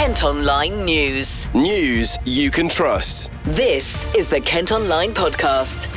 Kent Online News. News you can trust. This is the Kent Online Podcast.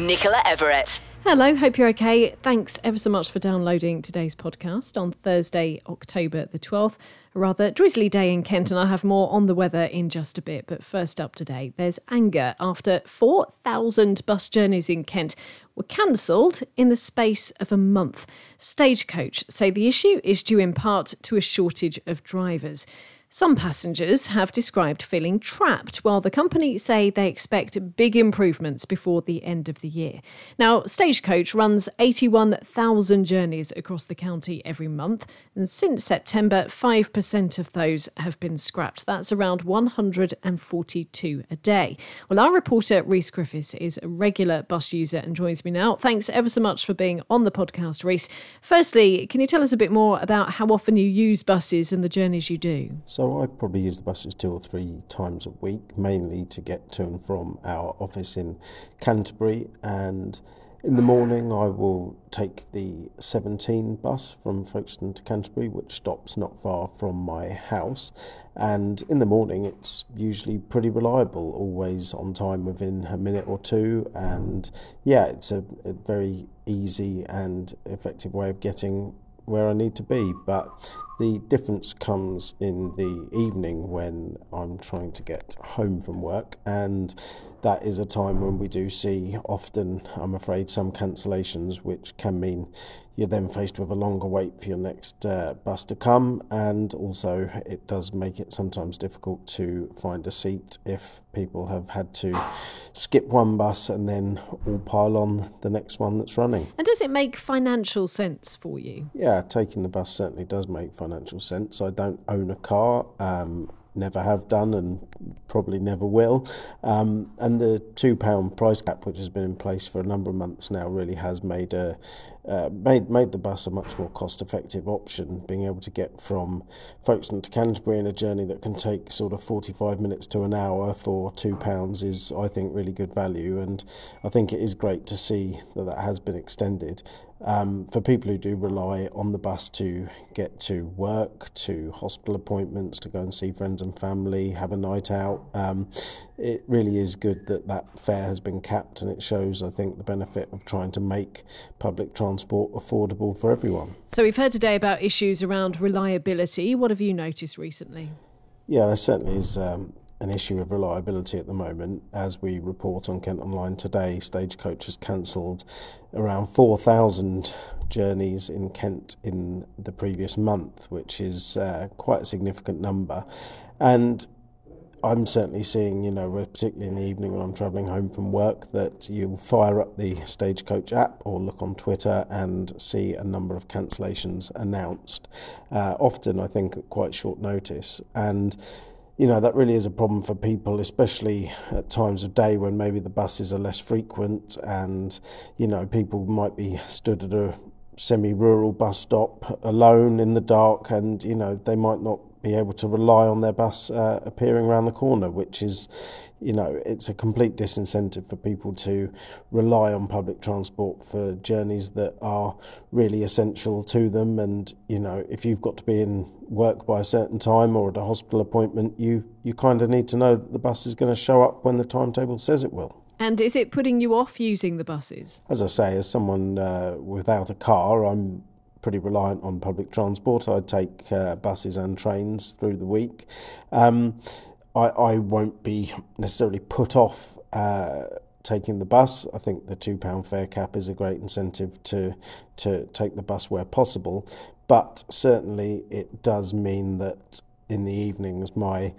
Nicola Everett. Hello, hope you're okay. Thanks ever so much for downloading today's podcast on Thursday, October the 12th. A rather drizzly day in Kent, and I'll have more on the weather in just a bit. But first up today, there's anger after 4,000 bus journeys in Kent were cancelled in the space of a month. Stagecoach say the issue is due in part to a shortage of drivers. Some passengers have described feeling trapped, while the company say they expect big improvements before the end of the year. Now, Stagecoach runs 81,000 journeys across the county every month, and since September, 5% of those have been scrapped. That's around 142 a day. Well, our reporter, Rhys Griffiths, is a regular bus user and joins me now. Thanks ever so much for being on the podcast, Rhys. Firstly, can you tell us a bit more about how often you use buses and the journeys you do? So so I probably use the buses two or three times a week, mainly to get to and from our office in Canterbury. And in the morning, I will take the 17 bus from Folkestone to Canterbury, which stops not far from my house. And in the morning, it's usually pretty reliable, always on time within a minute or two. And yeah, it's a, a very easy and effective way of getting where I need to be. But the difference comes in the evening when I'm trying to get home from work, and that is a time when we do see often, I'm afraid, some cancellations, which can mean you're then faced with a longer wait for your next uh, bus to come, and also it does make it sometimes difficult to find a seat if people have had to skip one bus and then all pile on the next one that's running. And does it make financial sense for you? Yeah, taking the bus certainly does make financial sense. I don't own a car. Um, never have done and probably never will. Um, and the £2 price cap, which has been in place for a number of months now, really has made a uh, made made the bus a much more cost effective option. Being able to get from Folkestone to Canterbury in a journey that can take sort of 45 minutes to an hour for £2 is, I think, really good value. And I think it is great to see that that has been extended. Um, for people who do rely on the bus to get to work, to hospital appointments, to go and see friends and family, have a night out, um, it really is good that that fare has been capped and it shows, I think, the benefit of trying to make public transport affordable for everyone. So, we've heard today about issues around reliability. What have you noticed recently? Yeah, there certainly is um, an issue of reliability at the moment. As we report on Kent Online today, Stagecoach has cancelled around 4,000 journeys in Kent in the previous month, which is uh, quite a significant number. And I'm certainly seeing, you know, particularly in the evening when I'm travelling home from work, that you'll fire up the Stagecoach app or look on Twitter and see a number of cancellations announced, uh, often, I think, at quite short notice. And you know that really is a problem for people, especially at times of day when maybe the buses are less frequent, and you know people might be stood at a semi-rural bus stop alone in the dark, and you know they might not be able to rely on their bus uh, appearing around the corner, which is, you know, it's a complete disincentive for people to rely on public transport for journeys that are really essential to them. And, you know, if you've got to be in work by a certain time or at a hospital appointment, you, you kind of need to know that the bus is going to show up when the timetable says it will. And is it putting you off using the buses? As I say, as someone uh, without a car, I'm pretty reliant on public transport. I take uh, buses and trains through the week. Um, I, I won't be necessarily put off uh, taking the bus. I think the two pound fare cap is a great incentive to to take the bus where possible, but certainly it does mean that in the evenings my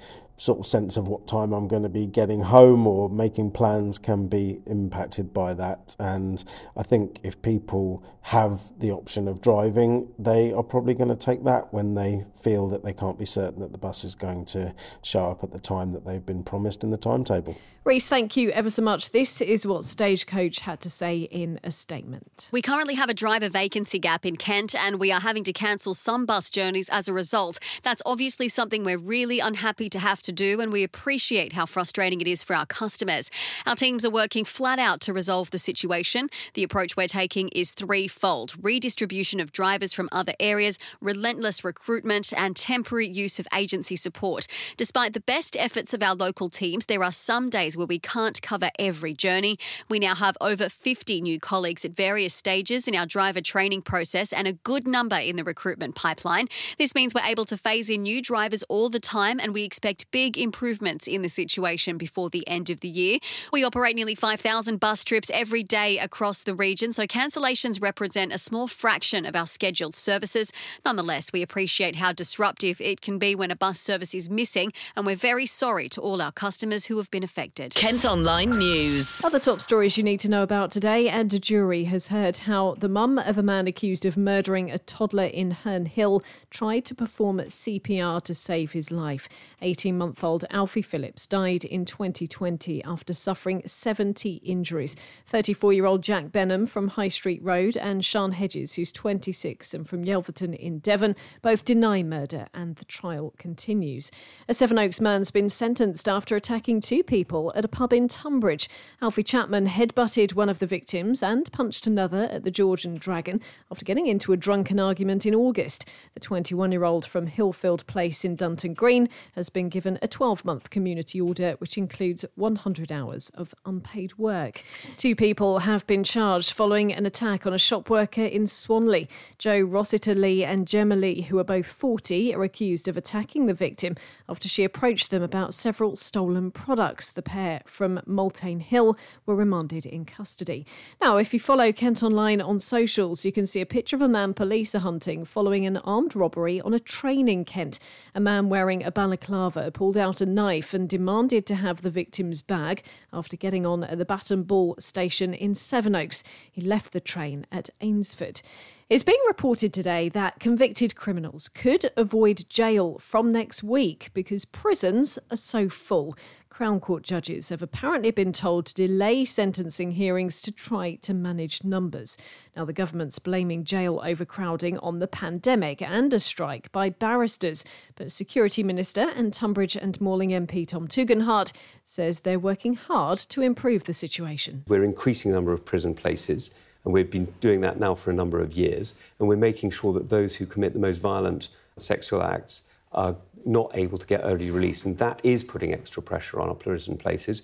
sort of sense of what time I'm going to be getting home or making plans can be impacted by that. And I think if people have the option of driving, they are probably going to take that when they feel that they can't be certain that the bus is going to show up at the time that they've been promised in the timetable. Rhys, thank you ever so much. This is what Stagecoach had to say in a statement. We currently have a driver vacancy gap in Kent and we are having to cancel some bus journeys as a result. That's obviously something something we're really unhappy to have to do, and we appreciate how frustrating it is for our customers. Our teams are working flat out to resolve the situation. The approach we're taking is threefold redistribution of drivers from other areas, relentless recruitment, and temporary use of agency support. Despite the best efforts of our local teams, there are some days where we can't cover every journey. We now have over 50 new colleagues at various stages in our driver training process and a good number in the recruitment pipeline. This means we're able to phase in new drivers all the time, and we expect big improvements in the situation before the end of the year. We operate nearly 5,000 bus trips every day across the region, so cancellations represent a small fraction of our scheduled services. Nonetheless, we appreciate how disruptive it can be when a bus service is missing, and we're very sorry to all our customers who have been affected. Kent Online News. Other top stories you need to know about today, and a jury has heard how the mum of a man accused of murdering a toddler in Herne Hill tried to perform CPR to save his life. 18 month old Alfie Phillips died in 2020 after suffering 70 injuries. 34 year old Jack Benham from High Street Road and Sean Hedges, who's 26 and from Yelverton in Devon, both deny murder, and the trial continues. A Sevenoaks man's been sentenced after attacking two people at a pub in Tonbridge. Alfie Chapman headbutted one of the victims and punched another at the George and Dragon after getting into a drunken argument in August. The 21 year old from Hillfield Place in Dunton Green has been given a 12 month community order, which includes 100 hours of unpaid work. Two people have been charged following an attack on a shop worker in Swanley. Joe Rossiter Lee and Gemma Lee, who are both 40, are accused of attacking the victim after she approached them about several stolen products. The pair from Multane Hill were remanded in custody. Now, if you follow Kent Online on socials, you can see a picture of a man police are hunting following an armed robbery on a train in Kent. A man wearing a balaclava pulled out a knife and demanded to have the victim's bag after getting on at the Bat and Ball station in Sevenoaks. He left the train at Eynsford. It's being reported today that convicted criminals could avoid jail from next week because prisons are so full. Crown Court judges have apparently been told to delay sentencing hearings to try to manage numbers. Now, the government's blaming jail overcrowding on the pandemic and a strike by barristers. But Security Minister and Tonbridge and Malling MP Tom Tugendhat says they're working hard to improve the situation. We're increasing the number of prison places, and we've been doing that now for a number of years. And we're making sure that those who commit the most violent sexual acts are not able to get early release, and that is putting extra pressure on our prison places.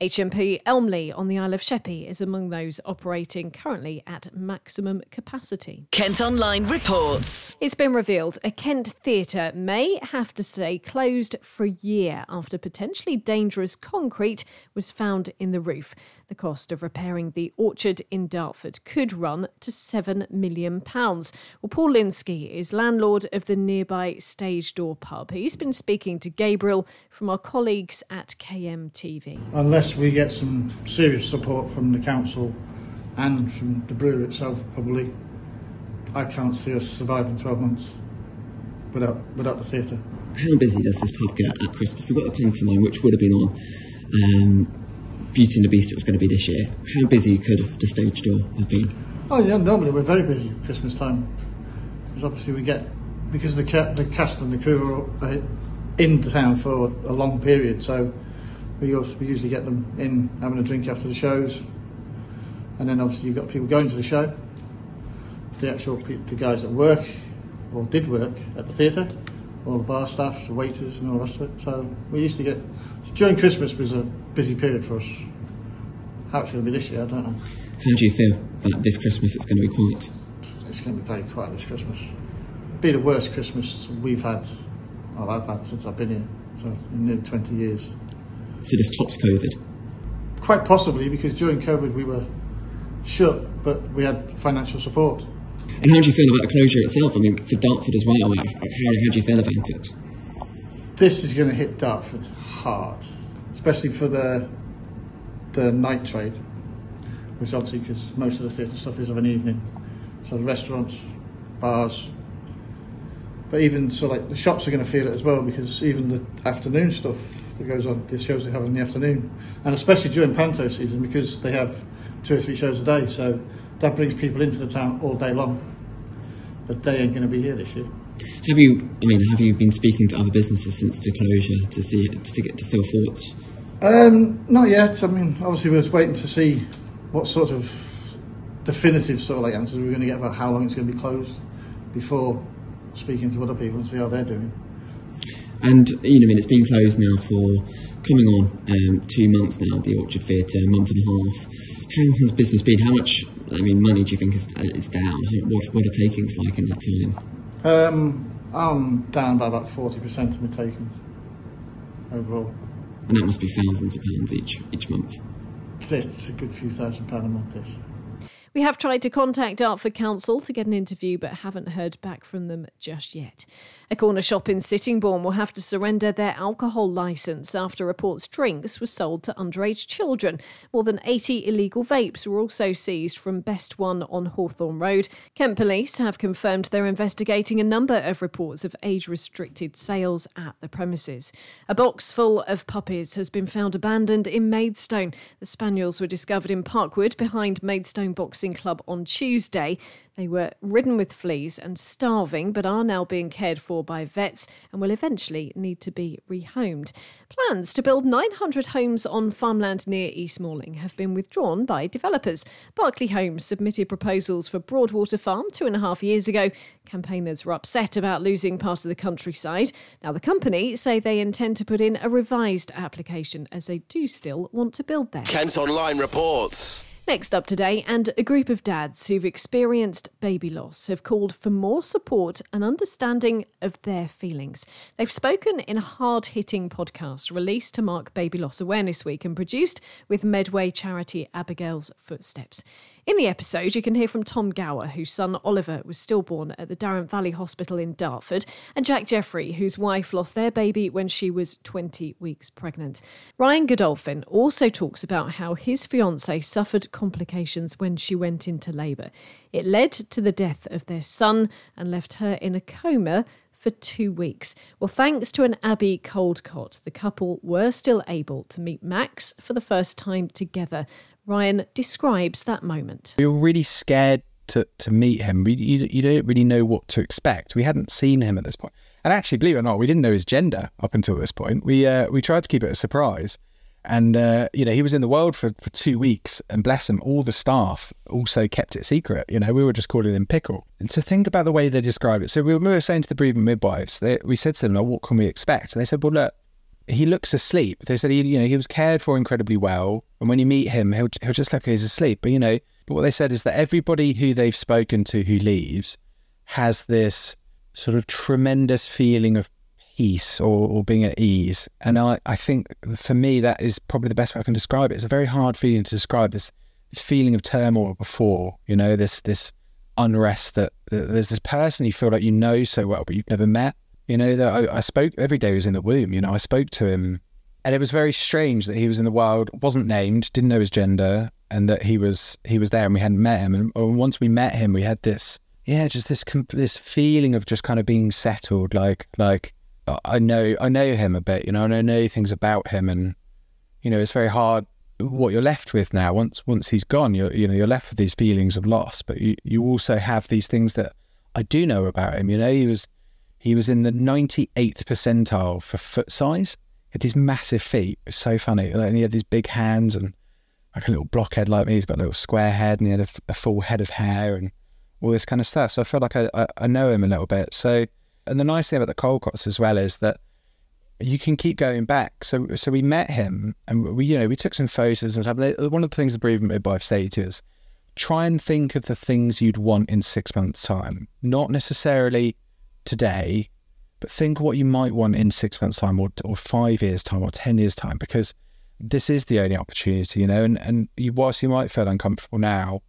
HMP Elmley on the Isle of Sheppey is among those operating currently at maximum capacity. Kent Online reports. It's been revealed a Kent theatre may have to stay closed for a year after potentially dangerous concrete was found in the roof. The cost of repairing the orchard in Dartford could run to £7 million. Well, Paul Linsky is landlord of the nearby Stage Door pub. He's been speaking to Gabriel from our colleagues at KMTV. Unless we get some serious support from the council and from the brewery itself, probably, I can't see us surviving 12 months without, without the theatre. How busy does this pub get at Christmas? We've got the pantomime, which would have been on. Um, Beauty and the Beast it was going to be this year. How busy could the stage door have been? Oh yeah, normally we're very busy Christmas time. Because obviously we get because the ca- the cast and the crew are uh, in town for a long period, so we, we usually get them in having a drink after the shows, and then obviously you've got people going to the show, the actual the guys that work or did work at the theatre, all the bar staff, the waiters, and all the rest of it. So we used to get so during Christmas was a busy period for us. How it's going to be this year, I don't know. How do you feel that this Christmas it's going to be quiet? It's going to be very quiet this Christmas. It'll Be the worst Christmas we've had, or I've had since I've been here, so in nearly 20 years. So this tops COVID? Quite possibly, because during COVID we were shut, but we had financial support. And how do you feel about the closure itself? I mean, for Dartford as well, how, how do you feel about it? This is going to hit Dartford hard, especially for the the night trade, which obviously because most of the theatre stuff is of an evening. So the restaurants, bars, but even so, like the shops are going to feel it as well because even the afternoon stuff that goes on, the shows they have in the afternoon, and especially during panto season because they have two or three shows a day, so that brings people into the town all day long. But they ain't going to be here this year. Have you? I mean, have you been speaking to other businesses since the closure to see to get to feel thoughts? Um, not yet. I mean, obviously we're waiting to see what sort of definitive sort of like answers we're going to get about how long it's going to be closed before speaking to other people and see how they're doing. And you know, I mean, it's been closed now for coming on um, two months now. The Orchard Theatre, a month and a half. How has business been? How much? I mean, money do you think is, is down? How, what what are takings like in that time? Um, I'm down by about forty percent of my takings overall. And that must be thousands of pounds each each month. It's a good few thousand pound a month. This. We have tried to contact Dartford Council to get an interview, but haven't heard back from them just yet. A corner shop in Sittingbourne will have to surrender their alcohol licence after reports drinks were sold to underage children. More than 80 illegal vapes were also seized from Best One on Hawthorne Road. Kent Police have confirmed they're investigating a number of reports of age restricted sales at the premises. A box full of puppies has been found abandoned in Maidstone. The spaniels were discovered in Parkwood behind Maidstone Boxing Club on Tuesday. They were ridden with fleas and starving, but are now being cared for by vets and will eventually need to be rehomed. Plans to build 900 homes on farmland near East Malling have been withdrawn by developers. Berkeley Homes submitted proposals for Broadwater Farm two and a half years ago. Campaigners were upset about losing part of the countryside. Now, the company say they intend to put in a revised application as they do still want to build there. Kent Online reports. Next up today, and a group of dads who've experienced baby loss have called for more support and understanding of their feelings. They've spoken in a hard hitting podcast released to mark Baby Loss Awareness Week and produced with Medway charity Abigail's Footsteps. In the episode, you can hear from Tom Gower, whose son Oliver was stillborn at the Darent Valley Hospital in Dartford, and Jack Jeffrey, whose wife lost their baby when she was 20 weeks pregnant. Ryan Godolphin also talks about how his fiancée suffered complications when she went into labour. It led to the death of their son and left her in a coma for two weeks. Well, thanks to an Abbey Coldcott, the couple were still able to meet Max for the first time together. Ryan describes that moment. We were really scared to, to meet him. We, you, you don't really know what to expect. We hadn't seen him at this point. And actually, believe it or not, we didn't know his gender up until this point. We uh, we tried to keep it a surprise. And, uh, you know, he was in the world for, for two weeks, and bless him, all the staff also kept it secret. You know, we were just calling him Pickle. And to think about the way they described it. So we were saying to the bereavement midwives, they, we said to them, what can we expect? And they said, well, look, he looks asleep. They said he, you know, he was cared for incredibly well, and when you meet him, he'll he'll just look like he's asleep. But you know, but what they said is that everybody who they've spoken to who leaves has this sort of tremendous feeling of peace or, or being at ease. And I, I think for me that is probably the best way I can describe it. It's a very hard feeling to describe this this feeling of turmoil before, you know, this this unrest that, that there's this person you feel like you know so well but you've never met you know, that I, I spoke every day he was in the womb. You know, I spoke to him, and it was very strange that he was in the wild, wasn't named, didn't know his gender, and that he was he was there, and we hadn't met him. And, once we met him, we had this, yeah, just this this feeling of just kind of being settled, like like I know I know him a bit, you know, and I know things about him, and you know, it's very hard what you're left with now. Once once he's gone, you're you know you're left with these feelings of loss, but you you also have these things that I do know about him. You know, he was he was in the 98th percentile for foot size. He had these massive feet. It was so funny. And he had these big hands and like a little blockhead like me. He's got a little square head and he had a, a full head of hair and all this kind of stuff. So I feel like I, I, I know him a little bit. So, and the nice thing about the Coldcotts as well is that you can keep going back. So, so we met him and we, you know, we took some photos and stuff. One of the things the bereavement midwife say to us, try and think of the things you'd want in six months' time, not necessarily today, but think what you might want in six months' time or, or five years' time or 10 years' time, because this is the only opportunity, you know, and, and you, whilst you might feel uncomfortable now,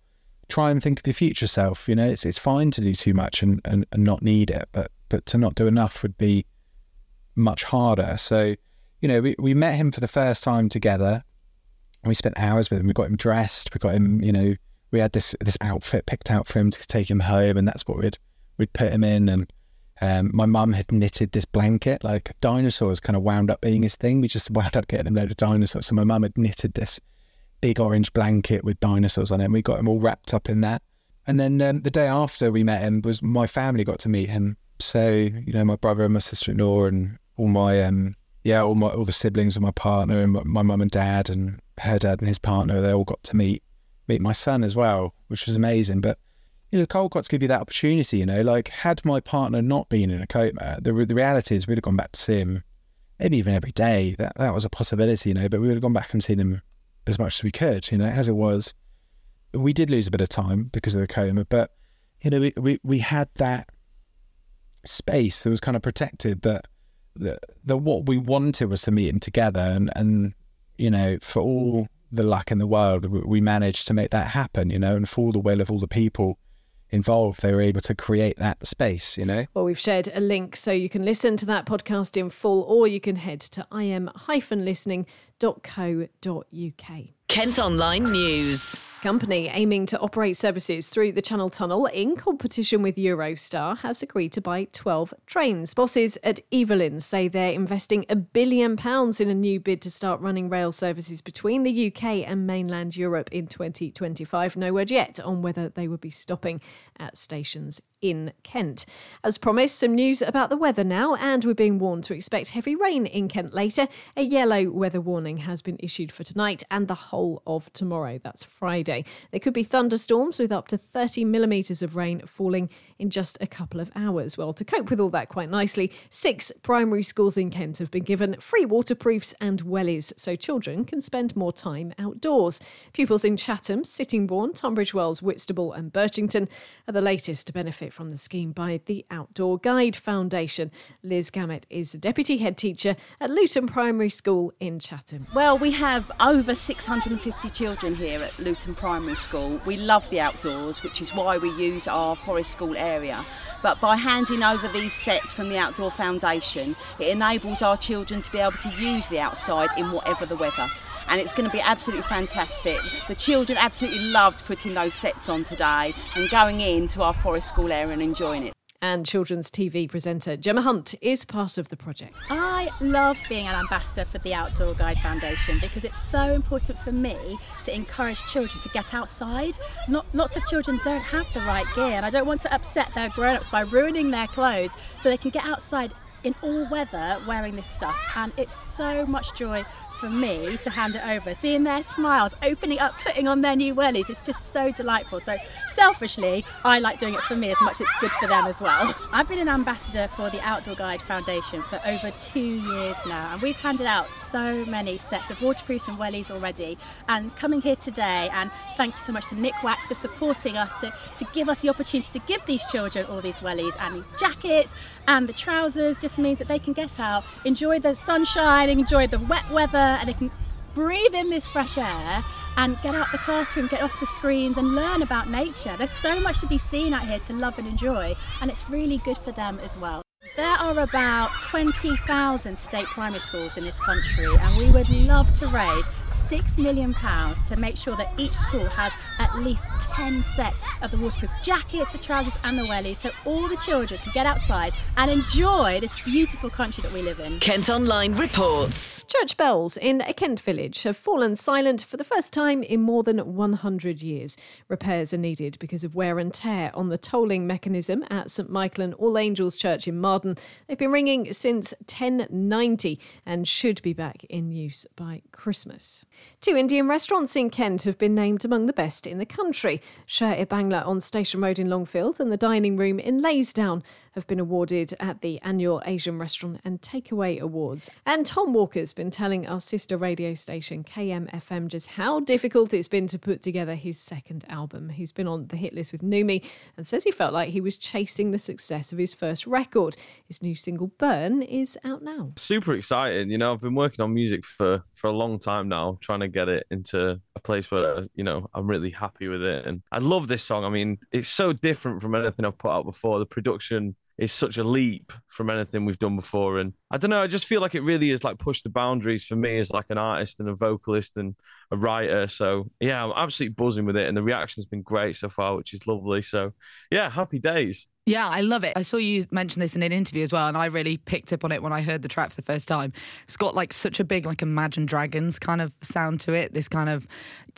try and think of your future self. You know, it's, it's fine to do too much and, and, and not need it, but, but to not do enough would be much harder. So, you know, we, we met him for the first time together. We spent hours with him. We got him dressed. We got him, you know, we had this this outfit picked out for him to take him home, and that's what we'd we'd put him in. And um, my mum had knitted this blanket, like dinosaurs kind of wound up being his thing. We just wound up getting a load of dinosaurs. So my mum had knitted this big orange blanket with dinosaurs on it. And we got him all wrapped up in that. And then um, the day after we met him was my family got to meet him. So you know, my brother and my sister-in-law and all my um, yeah, all my all the siblings of my partner and my mum and dad and her dad and his partner, they all got to meet meet my son as well, which was amazing. But you know, the cold cots give you that opportunity. You know, like had my partner not been in a coma, the the reality is we'd have gone back to see him, maybe even every day. That that was a possibility, you know. But we would have gone back and seen him as much as we could. You know, as it was, we did lose a bit of time because of the coma, but you know, we we, we had that space that was kind of protected that that that what we wanted was to meet him together and and you know for all the luck in the world we managed to make that happen you know and for all the will of all the people involved, they were able to create that space, you know? Well, we've shared a link so you can listen to that podcast in full, or you can head to im-listening.co.uk. Kent Online News company aiming to operate services through the Channel Tunnel in competition with Eurostar has agreed to buy 12 trains. Bosses at Evolyn say they're investing a billion pounds in a new bid to start running rail services between the UK and mainland Europe in 2025. No word yet on whether they will be stopping at stations in Kent. As promised, some news about the weather now, and we're being warned to expect heavy rain in Kent later. A yellow weather warning has been issued for tonight and the whole of tomorrow. That's Friday. There could be thunderstorms with up to 30 millimetres of rain falling in just a couple of hours. Well, to cope with all that quite nicely, six primary schools in Kent have been given free waterproofs and wellies so children can spend more time outdoors. Pupils in Chatham, Sittingbourne, Tunbridge Wells, Whitstable, and Birchington are the latest to benefit from the scheme by the Outdoor Guide Foundation. Liz Gamet is the Deputy Head Teacher at Luton Primary School in Chatham. Well, we have over 650 children here at Luton Primary School. We love the outdoors, which is why we use our Forest School area. But by handing over these sets from the Outdoor Foundation, it enables our children to be able to use the outside in whatever the weather and it's going to be absolutely fantastic. The children absolutely loved putting those sets on today and going into our forest school area and enjoying it. And children's TV presenter Gemma Hunt is part of the project. I love being an ambassador for the Outdoor Guide Foundation because it's so important for me to encourage children to get outside. Not, lots of children don't have the right gear, and I don't want to upset their grown ups by ruining their clothes so they can get outside in all weather wearing this stuff. And it's so much joy for me to hand it over. Seeing their smiles, opening up, putting on their new wellies, it's just so delightful. So selfishly, I like doing it for me as much as it's good for them as well. I've been an ambassador for the Outdoor Guide Foundation for over two years now, and we've handed out so many sets of waterproofs and wellies already. And coming here today, and thank you so much to Nikwax for supporting us to, to give us the opportunity to give these children all these wellies and these jackets and the trousers just means that they can get out, enjoy the sunshine, enjoy the wet weather, and they can breathe in this fresh air and get out the classroom, get off the screens and learn about nature. There's so much to be seen out here to love and enjoy, and it's really good for them as well. There are about 20,000 state primary schools in this country, and we would love to raise £6 million to make sure that each school has at least 10 sets of the waterproof jackets, the trousers and the wellies so all the children can get outside and enjoy this beautiful country that we live in. Kent Online reports. Church bells in a Kent village have fallen silent for the first time in more than 100 years. Repairs are needed because of wear and tear on the tolling mechanism at St Michael and All Angels Church in Marden. They've been ringing since 1090 and should be back in use by Christmas. Two Indian restaurants in Kent have been named among the best in the country. Sher e Bangla on Station Road in Longfield and the Dining Room in Leysdown have been awarded at the annual Asian Restaurant and Takeaway Awards. And Tom Walker's been telling our sister radio station KMFM just how difficult it's been to put together his second album. He's been on the hit list with Numi and says he felt like he was chasing the success of his first record. His new single Burn is out now. Super exciting. You know, I've been working on music for for a long time now, trying to get it into a place where you know I'm really happy with it. And I love this song. I mean, it's so different from anything I've put out before. The production is such a leap from anything we've done before. And I don't know, I just feel like it really is like pushed the boundaries for me as like an artist and a vocalist and a writer. So yeah, I'm absolutely buzzing with it. And the reaction's been great so far, which is lovely. So yeah, happy days. Yeah, I love it. I saw you mention this in an interview as well, and I really picked up on it when I heard the track for the first time. It's got like such a big, like Imagine Dragons kind of sound to it. This kind of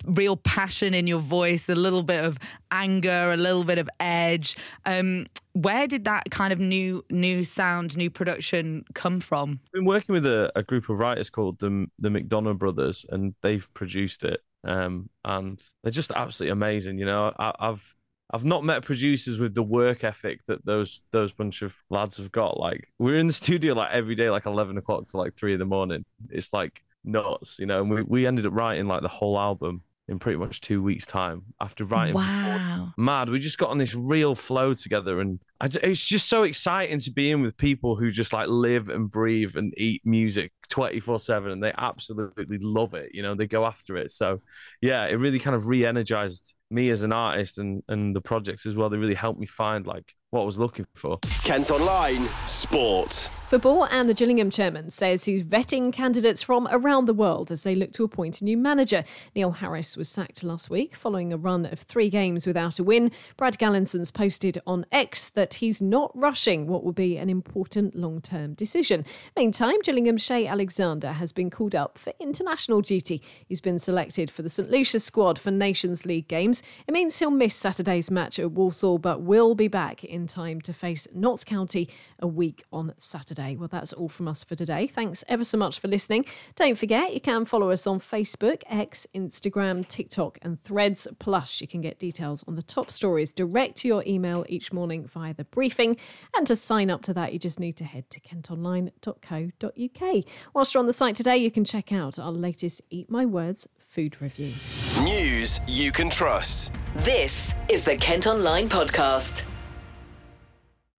real passion in your voice, a little bit of anger, a little bit of edge. Um, where did that kind of new new sound, new production come from? I've been working with a, a group of writers called the the McDonough Brothers, and they've produced it. Um, and they're just absolutely amazing. You know, I, I've I've not met producers with the work ethic that those those bunch of lads have got. Like we're in the studio like every day, like eleven o'clock to like three in the morning. It's like nuts, you know. And we, we ended up writing like the whole album in pretty much two weeks' time after writing. Wow, mad! We just got on this real flow together, and I, it's just so exciting to be in with people who just like live and breathe and eat music twenty four seven, and they absolutely love it. You know, they go after it. So, yeah, it really kind of re-energized me as an artist and and the projects as well. They really helped me find like what I was looking for. Kent Online Sport. Football and the Gillingham chairman says he's vetting candidates from around the world as they look to appoint a new manager. Neil Harris was sacked last week following a run of three games without a win. Brad Galinson's posted on X that he's not rushing what will be an important long term decision. Meantime, Gillingham's Shay Alexander has been called up for international duty. He's been selected for the St Lucia squad for Nations League games. It means he'll miss Saturday's match at Walsall but will be back in time to face Notts County a week on Saturday. Well, that's all from us for today. Thanks ever so much for listening. Don't forget, you can follow us on Facebook, X, Instagram, TikTok, and Threads. Plus, you can get details on the top stories direct to your email each morning via the briefing. And to sign up to that, you just need to head to kentonline.co.uk. Whilst you're on the site today, you can check out our latest Eat My Words food review. News you can trust. This is the Kent Online Podcast.